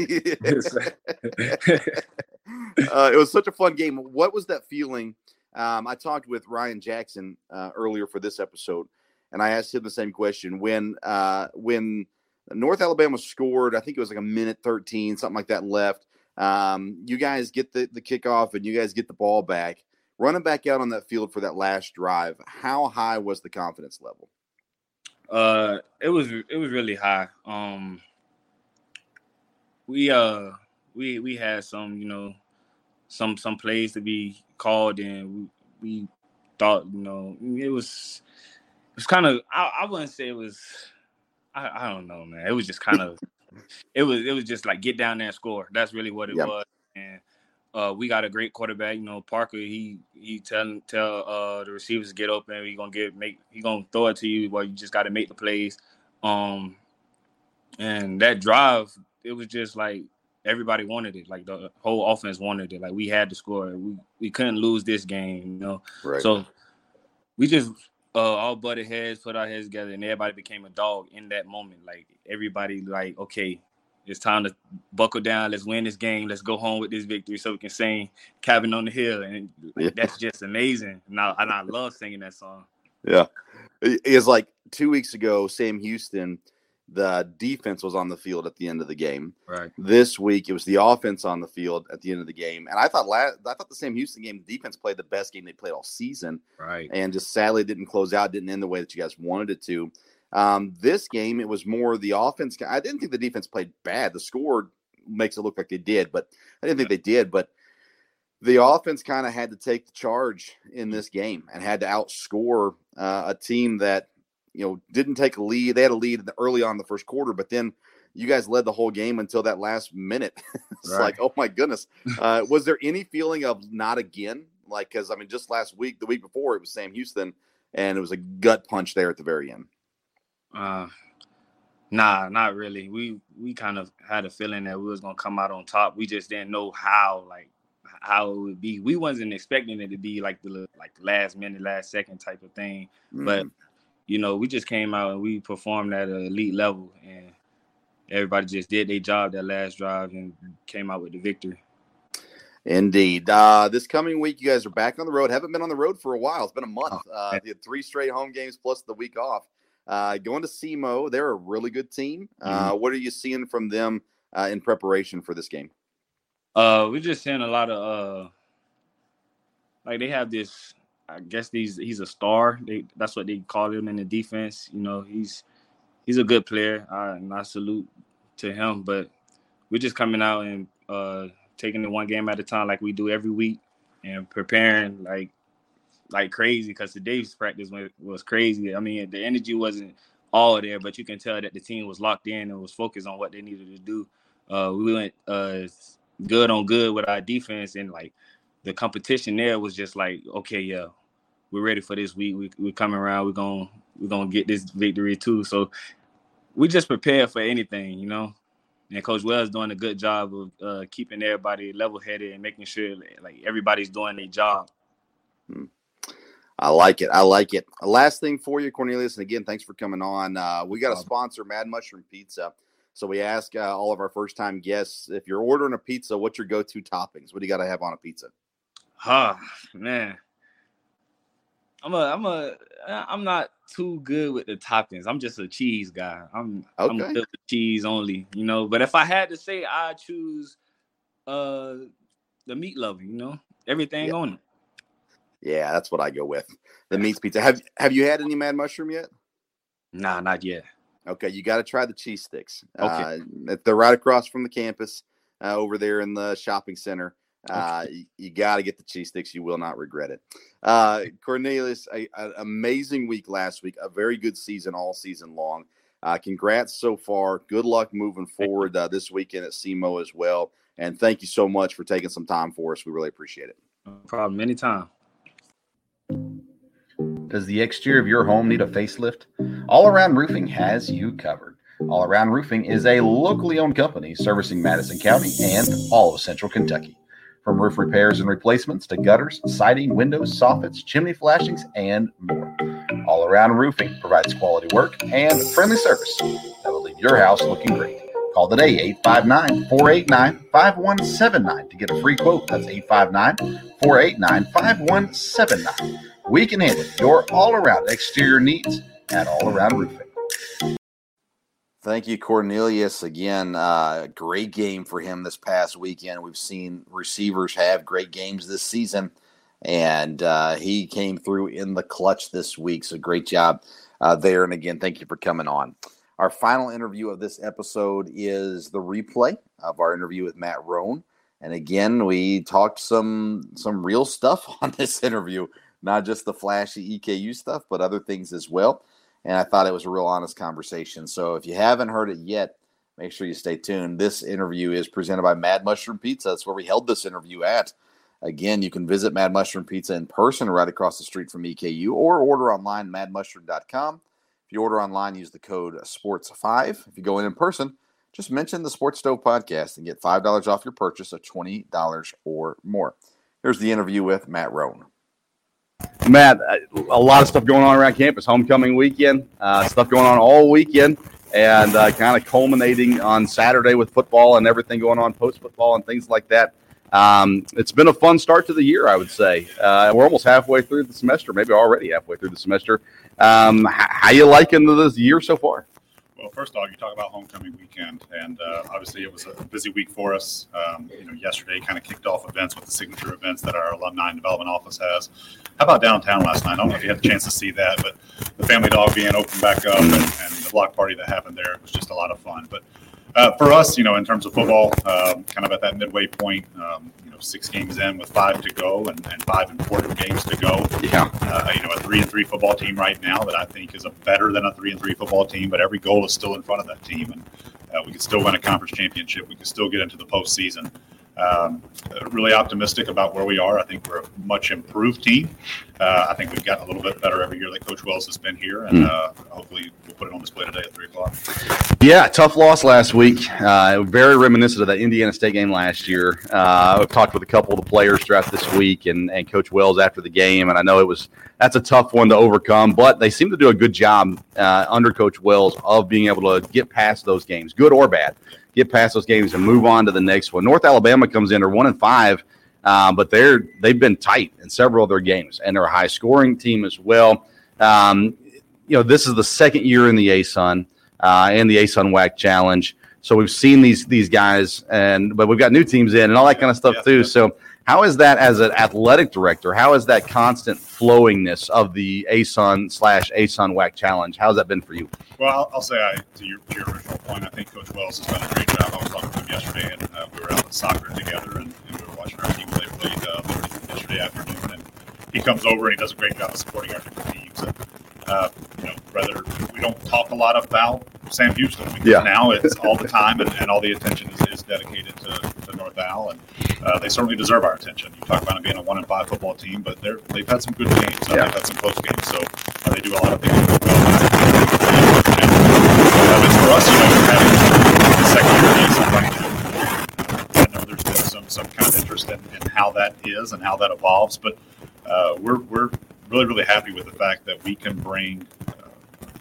it was such a fun game. What was that feeling? Um, I talked with Ryan Jackson uh, earlier for this episode, and I asked him the same question when uh, when North Alabama scored. I think it was like a minute thirteen, something like that left. Um, you guys get the the kickoff, and you guys get the ball back. Running back out on that field for that last drive, how high was the confidence level? Uh, it was it was really high. Um, we uh we we had some you know some some plays to be called and we, we thought you know it was it was kind of I, I wouldn't say it was I, I don't know man it was just kind of it was it was just like get down there and score that's really what it yep. was and uh, we got a great quarterback you know Parker he he tell tell uh, the receivers to get open he gonna get make he gonna throw it to you well you just got to make the plays um and that drive it was just like everybody wanted it. Like the whole offense wanted it. Like we had to score. We we couldn't lose this game, you know. Right. So we just uh, all butted heads, put our heads together, and everybody became a dog in that moment. Like everybody, like okay, it's time to buckle down. Let's win this game. Let's go home with this victory, so we can sing "Cabin on the Hill," and yeah. that's just amazing. And I, and I love singing that song. Yeah, it's like two weeks ago, Sam Houston the defense was on the field at the end of the game. Right. This week it was the offense on the field at the end of the game, and I thought last, I thought the Sam Houston game, the defense played the best game they played all season. Right. And just sadly didn't close out, didn't end the way that you guys wanted it to. Um, this game it was more the offense. I didn't think the defense played bad. The score makes it look like they did, but I didn't think they did. But the offense kind of had to take the charge in this game and had to outscore uh, a team that you know, didn't take a lead. They had a lead early on the first quarter, but then you guys led the whole game until that last minute. it's right. like, oh my goodness. Uh, was there any feeling of not again? Like, because I mean, just last week, the week before, it was Sam Houston, and it was a gut punch there at the very end. Uh, nah, not really. We we kind of had a feeling that we was gonna come out on top. We just didn't know how, like how it would be. We wasn't expecting it to be like the like last minute, last second type of thing, mm-hmm. but you know, we just came out and we performed at an elite level, and everybody just did their job that last drive and came out with the victory. Indeed. Uh, this coming week, you guys are back on the road. Haven't been on the road for a while. It's been a month. Oh, uh, you had three straight home games plus the week off. Uh, going to SEMO, they're a really good team. Uh, mm-hmm. what are you seeing from them uh, in preparation for this game? Uh, we're just seeing a lot of uh, like they have this I guess these he's a star. They, that's what they call him in the defense. You know, he's he's a good player, uh, and I salute to him. But we're just coming out and uh, taking it one game at a time, like we do every week, and preparing like like crazy. Because today's practice was crazy. I mean, the energy wasn't all there, but you can tell that the team was locked in and was focused on what they needed to do. Uh, we went uh, good on good with our defense, and like the competition there was just like, okay, yeah, we're ready for this week. We we're coming around. We're gonna we're gonna get this victory too. So we just prepare for anything, you know. And Coach Wells doing a good job of uh, keeping everybody level headed and making sure like everybody's doing their job. I like it. I like it. Last thing for you, Cornelius, and again, thanks for coming on. Uh, we got a sponsor, Mad Mushroom Pizza. So we ask uh, all of our first time guests if you're ordering a pizza, what's your go to toppings? What do you got to have on a pizza? Huh, man. I'm a I'm a I'm not too good with the toppings. I'm just a cheese guy. I'm okay. I'm cheese only, you know. But if I had to say, I choose uh the meat lover. You know, everything yeah. on it. Yeah, that's what I go with. The meat pizza. Have Have you had any mad mushroom yet? Nah, not yet. Okay, you got to try the cheese sticks. Okay, uh, they're right across from the campus uh, over there in the shopping center. Uh, you, you got to get the cheese sticks. You will not regret it. Uh, Cornelius, an amazing week last week. A very good season all season long. Uh, congrats so far. Good luck moving forward uh, this weekend at SEMO as well. And thank you so much for taking some time for us. We really appreciate it. No problem. Anytime. Does the exterior of your home need a facelift? All Around Roofing has you covered. All Around Roofing is a locally owned company servicing Madison County and all of Central Kentucky. From roof repairs and replacements to gutters, siding, windows, soffits, chimney flashings, and more. All Around Roofing provides quality work and friendly service that will leave your house looking great. Call today 859 489 5179 to get a free quote. That's 859 489 5179. We can handle your all around exterior needs at All Around Roofing. Thank you, Cornelius. Again, uh, great game for him this past weekend. We've seen receivers have great games this season, and uh, he came through in the clutch this week. So great job. uh, there. And again, thank you for coming on. Our final interview of this episode is the replay of our interview with Matt Roan. And again, we talked some some real stuff on this interview, not just the flashy EKU stuff, but other things as well. And I thought it was a real honest conversation. So if you haven't heard it yet, make sure you stay tuned. This interview is presented by Mad Mushroom Pizza. That's where we held this interview at. Again, you can visit Mad Mushroom Pizza in person right across the street from EKU or order online madmushroom.com. If you order online, use the code SPORTS5. If you go in in person, just mention the Sports Stove podcast and get $5 off your purchase of $20 or more. Here's the interview with Matt Roan. Matt, a lot of stuff going on around campus. Homecoming weekend, uh, stuff going on all weekend, and uh, kind of culminating on Saturday with football and everything going on post football and things like that. Um, it's been a fun start to the year, I would say. Uh, we're almost halfway through the semester, maybe already halfway through the semester. Um, how, how you liking this year so far? Well, first off, you talk about homecoming weekend, and uh, obviously it was a busy week for us. Um, you know, yesterday kind of kicked off events with the signature events that our alumni and development office has. How about downtown last night? I don't know if you had a chance to see that, but the family dog being opened back up and, and the block party that happened there was just a lot of fun. But uh, for us, you know, in terms of football, um, kind of at that midway point, um, six games in with five to go and, and five important games to go. Yeah. Uh, you know, a three and three football team right now that I think is a better than a three and three football team, but every goal is still in front of that team, and uh, we could still win a conference championship. We could still get into the postseason. Um, really optimistic about where we are. I think we're a much improved team. Uh, I think we've gotten a little bit better every year that Coach Wells has been here, and uh, hopefully we'll put it on display today at three o'clock. Yeah, tough loss last week. Uh, very reminiscent of that Indiana State game last year. Uh, I've talked with a couple of the players throughout this week, and, and Coach Wells after the game, and I know it was that's a tough one to overcome, but they seem to do a good job uh, under Coach Wells of being able to get past those games, good or bad get past those games and move on to the next one. North Alabama comes in, they're one and five, uh, but they're they've been tight in several of their games, and they're a high scoring team as well. Um, you know, this is the second year in the ASUN uh, and the ASUN WAC Challenge. So we've seen these these guys, and but we've got new teams in and all that kind of stuff yeah, too. Yeah. So how is that as an athletic director? How is that constant flowingness of the ASUN slash ASUN WAC challenge? How's that been for you? Well, I'll, I'll say I, to, your, to, your, original point, I think Coach Wells has done a great job. I was talking to him yesterday, and uh, we were out at soccer together, and, and, we were watching our team play played uh, yesterday afternoon. And he comes over and he does a great job of supporting our different teams. And, uh, you know, rather we don't talk a lot about Sam Houston. Because yeah. Now it's all the time, and, and all the attention is, is dedicated to, to North Al, and uh, they certainly deserve our attention. You talk about it being a one and five football team, but they're they've had some good games. Uh, yeah. They've had some close games, so uh, they do a lot of things well. Uh, it's for us, you know, having the second year I know there's been some some kind of interest in, in how that is and how that evolves, but uh, we're we're really, really happy with the fact that we can bring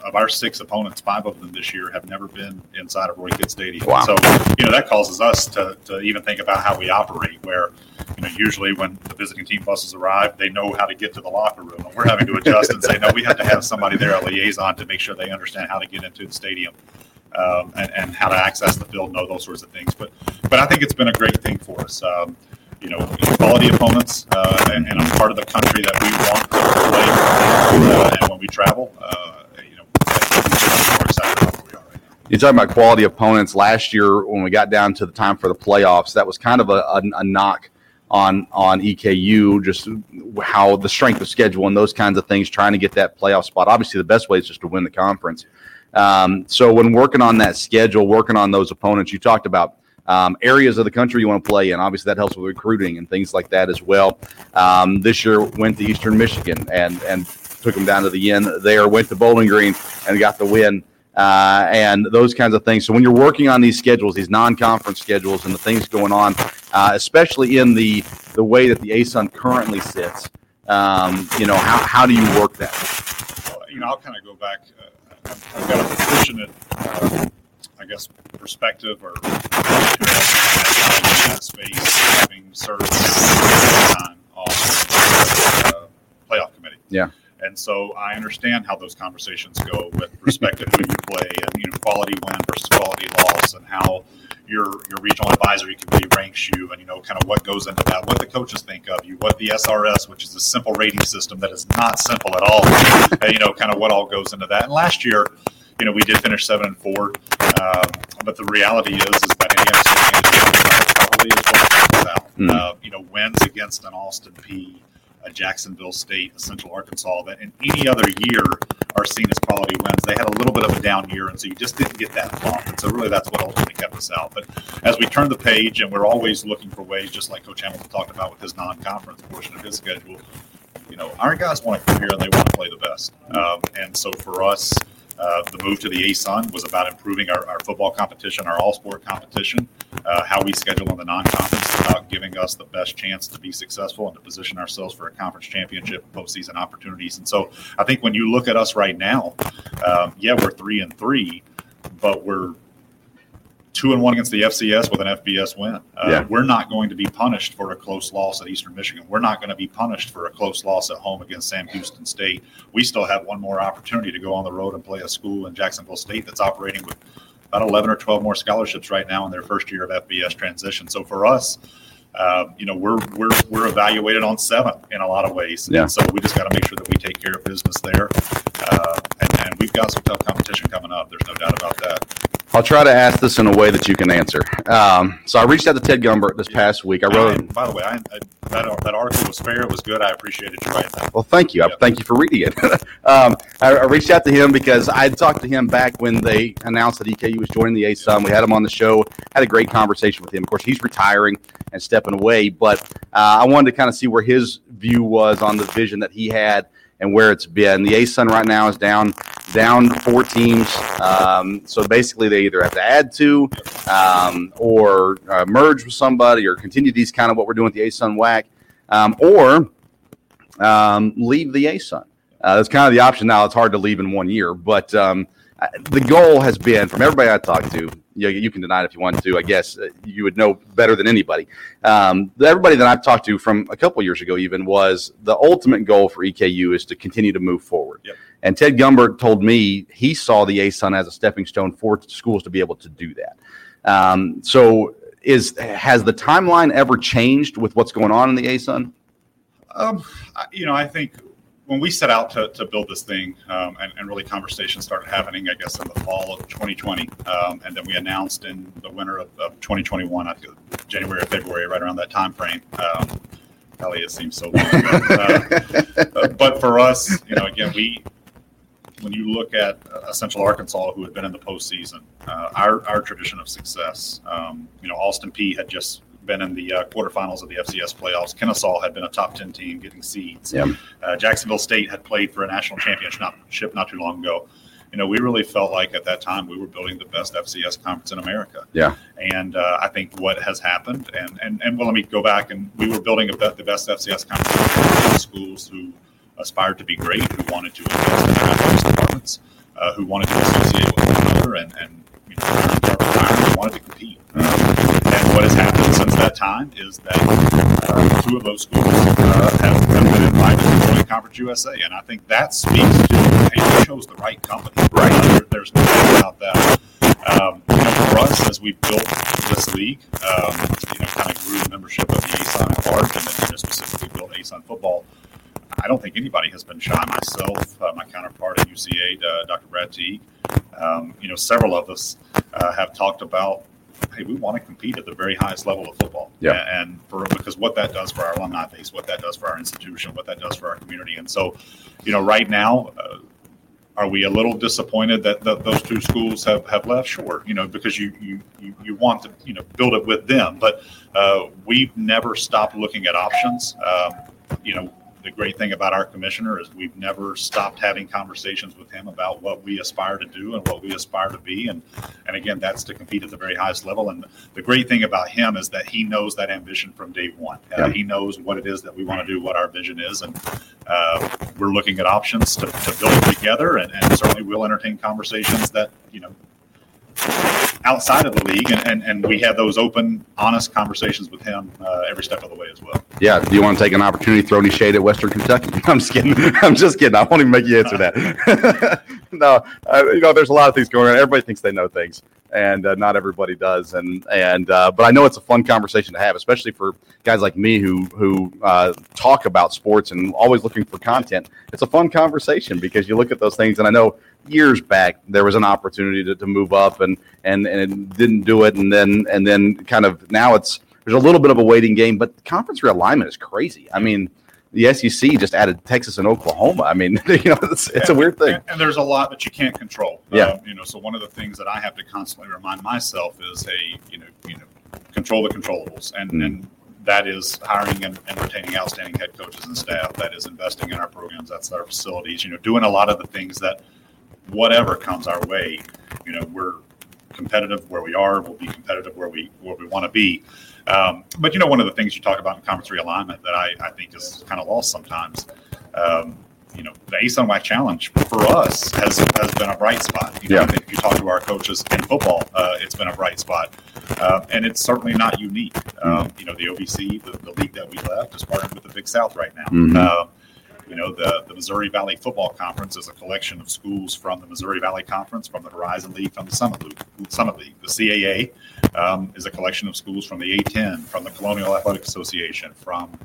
of our six opponents, five of them this year have never been inside of Roy Kidd Stadium. Wow. So, you know, that causes us to, to even think about how we operate, where, you know, usually when the visiting team buses arrive, they know how to get to the locker room. And we're having to adjust and say, no, we have to have somebody there, a liaison, to make sure they understand how to get into the stadium. Um, and, and, how to access the field, know those sorts of things. But, but I think it's been a great thing for us. Um, you know, quality opponents, uh, and, and, a part of the country that we want to play. Uh, and when we travel, uh, you know, we're You're talking about quality opponents. Last year, when we got down to the time for the playoffs, that was kind of a, a, a knock on on EKU, just how the strength of schedule and those kinds of things, trying to get that playoff spot. Obviously, the best way is just to win the conference. Um, so when working on that schedule, working on those opponents, you talked about um, areas of the country you want to play in. Obviously, that helps with recruiting and things like that as well. Um, this year went to Eastern Michigan and and took them down to the end there. Went to Bowling Green and got the win. Uh, and those kinds of things. So when you're working on these schedules, these non-conference schedules, and the things going on, uh, especially in the the way that the ASUN currently sits, um, you know, how, how do you work that? Well, you know, I'll kind of go back. Uh, I've got a fortunate uh, I guess, perspective or that space, having served time on the uh, playoff committee. Yeah. And so I understand how those conversations go with respect to who you play and you know quality win versus quality loss and how your your regional advisory committee ranks you, and you know kind of what goes into that, what the coaches think of you, what the SRS, which is a simple rating system that is not simple at all, and, you know kind of what all goes into that. And last year, you know, we did finish seven and four, um, but the reality is is that Indiana State probably is what out. Mm. Uh, you know, wins against an Austin Peay a Jacksonville State, a Central Arkansas that in any other year are seen as quality wins. They had a little bit of a down year, and so you just didn't get that bump. And so really that's what ultimately kept us out. But as we turn the page, and we're always looking for ways, just like Coach Hamilton talked about with his non-conference portion of his schedule, you know, our guys want to come here and they want to play the best. Um, and so for us, uh, the move to the ASUN was about improving our, our football competition, our all sport competition, uh, how we schedule in the non conference, about giving us the best chance to be successful and to position ourselves for a conference championship postseason opportunities. And so I think when you look at us right now, um, yeah, we're three and three, but we're two and one against the FCS with an FBS win. Uh, Yeah. We're not going to be punished for a close loss at Eastern Michigan. We're not going to be punished for a close loss at home against Sam Houston State. We still have one more opportunity to go on the road and play a school in Jacksonville State that's operating with about 11 or 12 more scholarships right now in their first year of FBS transition. So for us, uh, you know, we're we're we're evaluated on seven in a lot of ways. Yeah. And so we just got to make sure that we take care of business there. Uh, we've got some tough competition coming up. There's no doubt about that. I'll try to ask this in a way that you can answer. Um, so I reached out to Ted Gumbart this past week. I wrote. And by the way, I, I, that, that article was fair. It was good. I appreciated you writing that. Well, thank you. I, thank you for reading it. um, I, I reached out to him because I had talked to him back when they announced that EKU was joining the ASUN. We had him on the show, had a great conversation with him. Of course, he's retiring and stepping away, but uh, I wanted to kind of see where his view was on the vision that he had and where it's been. The ASUN right now is down down four teams. Um, so basically, they either have to add two um, or uh, merge with somebody or continue these kind of what we're doing with the ASUN WAC um, or um, leave the ASUN. Uh, that's kind of the option now. It's hard to leave in one year, but um, the goal has been from everybody I talked to. You, you can deny it if you want to. I guess uh, you would know better than anybody. Um, everybody that I've talked to from a couple years ago even was the ultimate goal for EKU is to continue to move forward. Yep. And Ted Gumbart told me he saw the ASUN as a stepping stone for schools to be able to do that. Um, so, is has the timeline ever changed with what's going on in the ASUN? Um, you know, I think when we set out to, to build this thing, um, and, and really conversations started happening, I guess, in the fall of 2020, um, and then we announced in the winter of, of 2021, I think January or February, right around that time frame. Um, Golly, it seems so long ago. Uh, but for us, you know, again, we when you look at uh, Central Arkansas, who had been in the postseason, uh, our our tradition of success. Um, you know, Austin Peay had just been in the uh, quarterfinals of the FCS playoffs. Kennesaw had been a top ten team, getting seeds. Yeah. Uh, Jacksonville State had played for a national championship not, not too long ago. You know, we really felt like at that time we were building the best FCS conference in America. Yeah. And uh, I think what has happened, and, and, and well, let me go back, and we were building a the best FCS conference in schools who aspired to be great, who wanted to invest in their athletics departments, uh, who wanted to associate with one another, and, and you know, during their retirement, wanted to compete. Um, and what has happened since that time is that uh, two of those schools uh, have, been invited to join Conference USA, and I think that speaks to hey, we chose the right company. Right. there, there's no doubt about that. Um, you know, for us, as we built this league, um, you know, kind of grew the membership of the ASUN at large, and then you know, specifically built ASUN football. I don't think anybody has been shy. Myself, uh, my counterpart at UCA, uh, Dr. Brad Teague, um, you know, several of us uh, have talked about, hey, we want to compete at the very highest level of football. Yeah. And for because what that does for our alumni base, what that does for our institution, what that does for our community, and so, you know, right now. Uh, are we a little disappointed that, that those two schools have, have left? Sure, you know, because you, you, you, you want to, you know, build it with them. But uh, we've never stopped looking at options. Um, you know, the great thing about our commissioner is we've never stopped having conversations with him about what we aspire to do and what we aspire to be. And, and again, that's to compete at the very highest level. And the great thing about him is that he knows that ambition from day one. Uh, Yeah. He knows what it is that we want to do, what our vision is. And uh, we're looking at options to, to build it together. And, and certainly we'll entertain conversations that, you know, outside of the league, and, and, and we have those open, honest conversations with him uh, every step of the way as well. Yeah. Do you want to take an opportunity to throw any shade at Western Kentucky? I'm just kidding. I'm just kidding. I won't even make you answer that. no, uh, you know, there's a lot of things going on. Everybody thinks they know things, and uh, not everybody does. And and uh, but I know it's a fun conversation to have, especially for guys like me who who uh, talk about sports and always looking for content. It's a fun conversation because you look at those things, and I know years back there was an opportunity to, to move up and and and it didn't do it and then and then kind of now it's there's a little bit of a waiting game but conference realignment is crazy i mean the sec just added texas and oklahoma i mean you know it's, it's a weird thing And, and there's a lot that you can't control. Yeah. Um, you know, so one of the things that I have to constantly remind myself is, hey, you know, you know, control the controllables, and Mm. and that is hiring and, and retaining outstanding head coaches and staff. That is investing in our programs. That's our facilities. You know, doing a lot of the things that, whatever comes our way, you know, we're competitive where we are. We'll be competitive where we where we want to be. Um, but you know, one of the things you talk about in conference realignment that I, I think is kind of lost sometimes. Um, you know, the ASUN WAC challenge for us has has been a bright spot. You know, Yeah. I think if you talk to our coaches in football, uh, it's been a bright spot, uh, and it's certainly not unique. Um, you know, the OVC, the, the league that we left, is partnered with the Big South right now. Mhm. Um, you know, the, the Missouri Valley Football Conference is a collection of schools from the Missouri Valley Conference, from the Horizon League, from the Summit League. Summit League. The CAA um, is a collection of schools from the A10, from the Colonial Athletic Association, from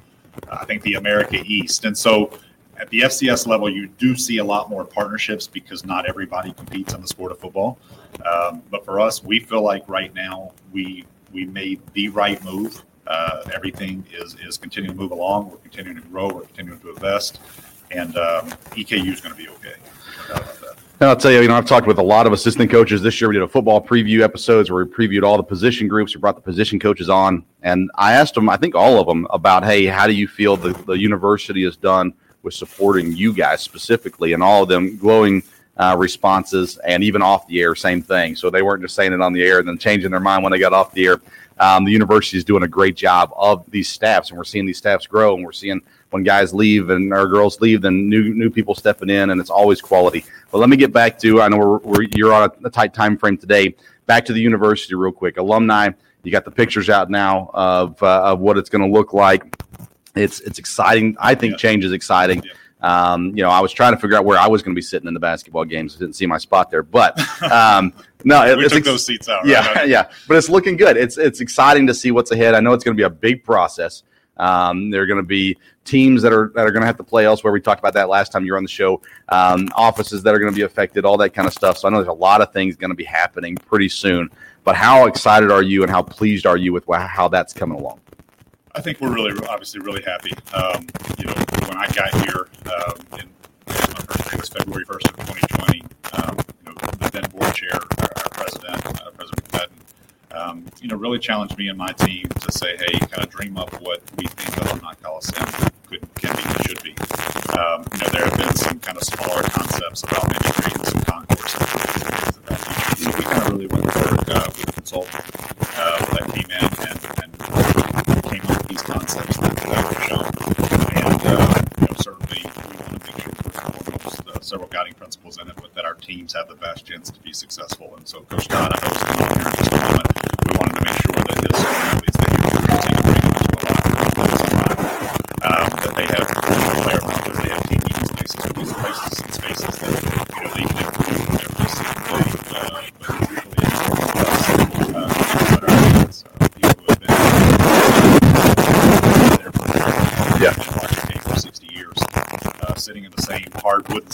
uh, I think the America East. And so at the FCS level, you do see a lot more partnerships because not everybody competes in the sport of football. Um, but for us, we feel like right now we we made the right move. Uh, everything is is continuing to move along. We're continuing to grow. We're continuing to invest, and um, EKU is going to be okay. And I'll tell you, you know, I've talked with a lot of assistant coaches this year. We did a football preview episodes where we previewed all the position groups. We brought the position coaches on, and I asked them, I think all of them, about, hey, how do you feel the, the university has done with supporting you guys specifically? And all of them glowing uh, responses, and even off the air, same thing. So they weren't just saying it on the air and then changing their mind when they got off the air. Um, the university is doing a great job of these staffs, and we're seeing these staffs grow, and we're seeing when guys leave and our girls leave, then new new people stepping in, and it's always quality. But let me get back to I know we're, we're you're on a, a tight time frame today. Back to the university real quick. Alumni, you got the pictures out now of uh, of what it's going to look like. It's it's exciting. I think change is exciting. Um, you know, I was trying to figure out where I was going to be sitting in the basketball games. I didn't see my spot there, but um, no, it- we took ex- those seats out. yeah, right? yeah, but it's looking good. It's it's exciting to see what's ahead. I know it's going to be a big process. Um, there are going to be teams that are that are going to have to play elsewhere. We talked about that last time you were on the show. Um, offices that are going to be affected, all that kind of stuff. So I know there's a lot of things going to be happening pretty soon. But how excited are you, and how pleased are you with how that's coming along? I think we're really, obviously, really happy. Um, you know, when I got here, um, in, my first day was February 1st of 2020. Um, you know, the then board chair, our, our president, uh, President Patton, um, you know, really challenged me and my team to say, hey, kind of dream up what we think Alumni Coliseum could, can be, and should be. Um, you know, there have been some kind of smaller concepts about maybe creating some concourse and things of. So we kind of really went to work uh, with a consultant uh, that came in and, and came up with these concepts that, were shown. And uh, you know, certainly we want to make sure uh, several guiding principles in it, but that our teams have the best chance to be successful. And so Coach Don, I know is coming on here in just a moment. We wanted to make sure that his athletes that he was recruiting and bringing into a locker room at this time, um, that they have player lockers, they have team meeting spaces, these places and spaces that you know they can improve every single day. Uh, but usually it's for us, uh, but our athletes, uh, people who have been there for Yeah. been watching the game for 60 years, uh, sitting in the same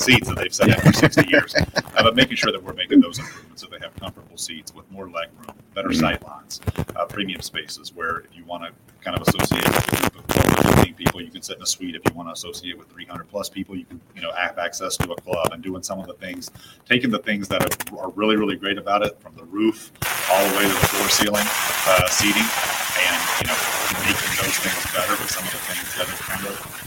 seats that they've set in for 60 years. Uh, but making sure that we're making those improvements so they have comfortable seats with more leg room, better Mhm. sight lines, uh, premium spaces where if you want to kind of associate with a group of 15 people, you can sit in a suite. If you want to associate with 300 plus people, you can you know have access to a club and doing some of the things, taking the things that are, are really really great about it from the roof all the way to the floor ceiling uh, seating, and you know making those things better with some of the things that are kind of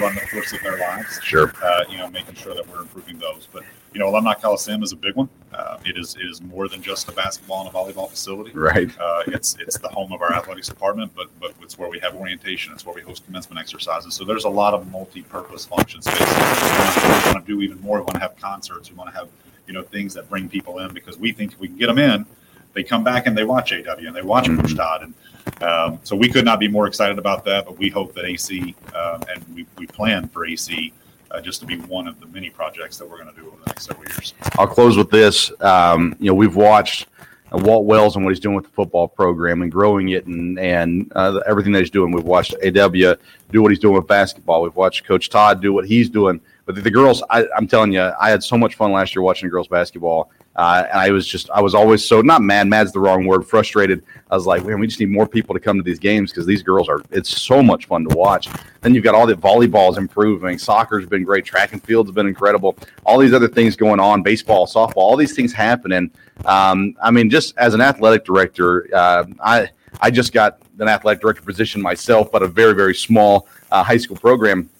run the course of their lives. Sure. Uh, you know, making sure that we're improving those. But you know, Alumni Coliseum is a big one. Uh, it is it is more than just a basketball and a volleyball facility. Right. Uh, it's it's the home of our athletics department, but but it's where we have orientation. It's where we host commencement exercises. So there's a lot of multi-purpose function spaces. We want to do even more. We want to have concerts. We want to have you know things that bring people in because we think if we can get them in, they come back and they watch AW and they watch mm-hmm. Todd. And um, so we could not be more excited about that. But we hope that AC um, and we, we plan for AC uh, just to be one of the many projects that we're going to do over the next several years. I'll close with this. Um, you know, we've watched uh, Walt Wells and what he's doing with the football program and growing it and and uh, everything that he's doing. We've watched AW do what he's doing with basketball. We've watched Coach Todd do what he's doing. But the, the girls, I, am telling you, I had so much fun last year watching girls basketball. Uh, and I was just, I was always so not mad. Mad's the wrong word. Frustrated. I was like, man, we just need more people to come to these games because these girls are. It's so much fun to watch. Then you've got all the volleyball's improving. Soccer's been great. Track and field's been incredible. All these other things going on. Baseball, softball, all these things happening. Um, I mean, just as an athletic director, uh, I I just got an athletic director position myself, but a very very small uh, high school program,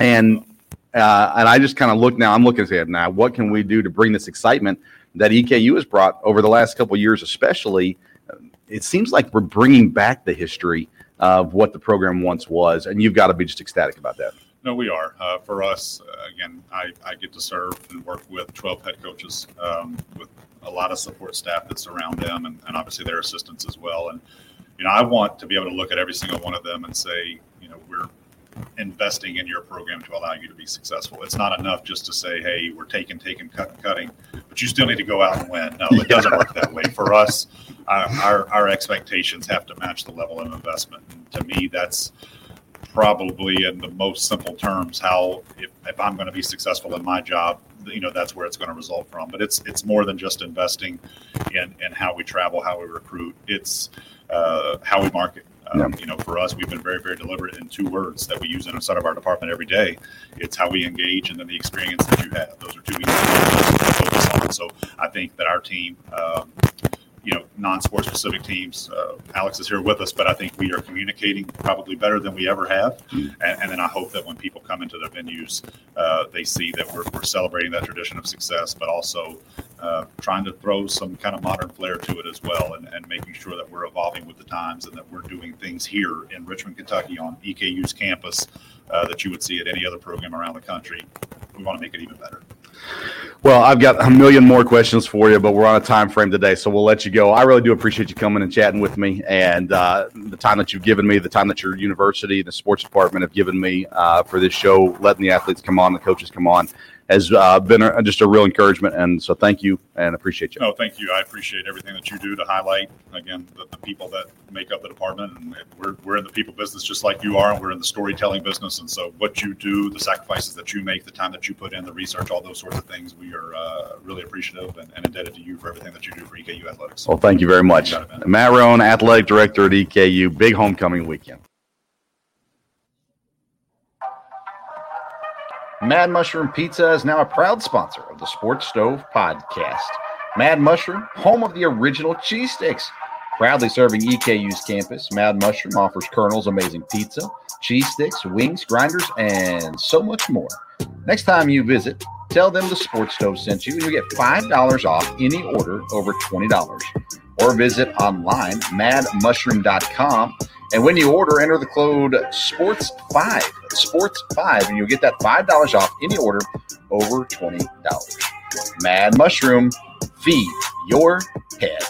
and uh, and I just kind of look now. I'm looking at now. What can we do to bring this excitement? That EKU has brought over the last couple years, especially. It seems like we're bringing back the history of what the program once was, and you've got to be just ecstatic about that. No, we are. Uh, for us, uh, again, I, I, get to serve and work with 12 head coaches um, with a lot of support staff that's around them, and, and obviously their assistants as well. And you know, I want to be able to look at every single one of them and say, you know, we're investing in your program to allow you to be successful. It's not enough just to say, hey, we're taking, taking, cutting, cutting, but you still need to go out and win. No, it doesn't work that way. For us, our, our expectations have to match the level of investment. And to me, that's probably in the most simple terms how if, if I'm going to be successful in my job, you know that's where it's going to result from. But it's it's more than just investing in in how we travel, how we recruit. It's uh, how we market. Um, You know, for us, we've been very, very deliberate in two words that we use inside of our department every day. It's how we engage and then the experience that you have. Those are two things focus on. So I think that our team, um, you know, non-sport specific teams. Uh, Alex is here with us, but I think we are communicating probably better than we ever have. Mm. And, and, then I hope that when people come into the venues, uh, they see that we're, we're, celebrating that tradition of success, but also uh, trying to throw some kind of modern flair to it as well, and, and making sure that we're evolving with the times and that we're doing things here in Richmond, Kentucky, on EKU's campus uh, that you would see at any other program around the country. We want to make it even better. Well, I've got a million more questions for you, but we're on a time frame today, so we'll let you go. I really do appreciate you coming and chatting with me, and uh, the time that you've given me, the time that your university and the sports department have given me uh, for this show, letting the athletes come on, the coaches come on has uh, been a, just a real encouragement. And so thank you and appreciate you. No, thank you. I appreciate everything that you do to highlight, again, the, the, people that make up the department. And we're, we're in the people business just like you are, and we're in the storytelling business. And so what you do, the sacrifices that you make, the time that you put in, the research, all those sorts of things, we are uh, really appreciative and, and, indebted to you for everything that you do for EKU Athletics. Well, thank you very much. Matt Roan, Athletic Director at EKU, big homecoming weekend. Mad Mushroom Pizza is now a proud sponsor of the Sports Stove podcast. Mad Mushroom, home of the original cheese sticks. Proudly serving EKU's campus, Mad Mushroom offers Colonel's amazing pizza, cheese sticks, wings, grinders, and so much more. Next time you visit, tell them the Sports Stove sent you, and you get $5 off any order over $20. Or visit online, madmushroom.com and when you order, enter the code SPORTS5, SPORTS5, and you'll get that $5 off any order over $20. Mad Mushroom, feed your head.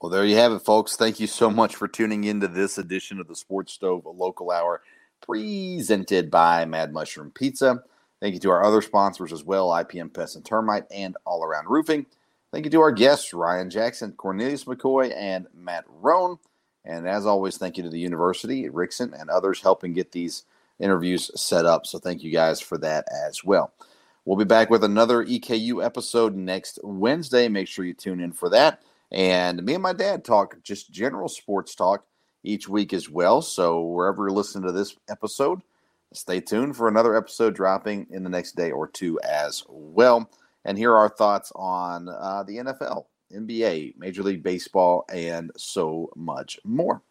Well, there you have it, folks. Thank you so much for tuning into this edition of the Sports Stove Local Hour, presented by Mad Mushroom Pizza. Thank you to our other sponsors as well IPM Pest and Termite and All Around Roofing. Thank you to our guests, Ryan Jackson, Cornelius McCoy, and Matt Roan. And as always, thank you to the university, Rickson, and others helping get these interviews set up. So thank you guys for that as well. We'll be back with another EKU episode next Wednesday. Make sure you tune in for that. And me and my dad talk just general sports talk each week as well. So wherever you're listening to this episode, stay tuned for another episode dropping in the next day or two as well and hear our thoughts on uh, the NFL, NBA, Major League Baseball, and so much more.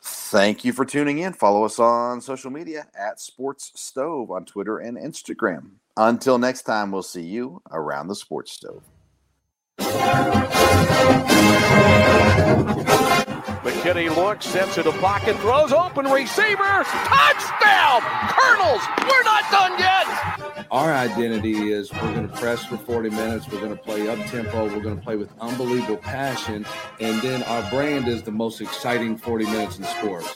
Thank you for tuning in. Follow us on social media at Sports Stove on Twitter and Instagram. Until next time, we'll see you around the Sports Stove. McKinney looks, sends to the pocket, throws open receiver, touchdown! Colonels, we're not done yet! Our identity is we're going to press for 40 minutes. We're going to play up tempo. We're going to play with unbelievable passion. And then our brand is the most exciting 40 minutes in sports.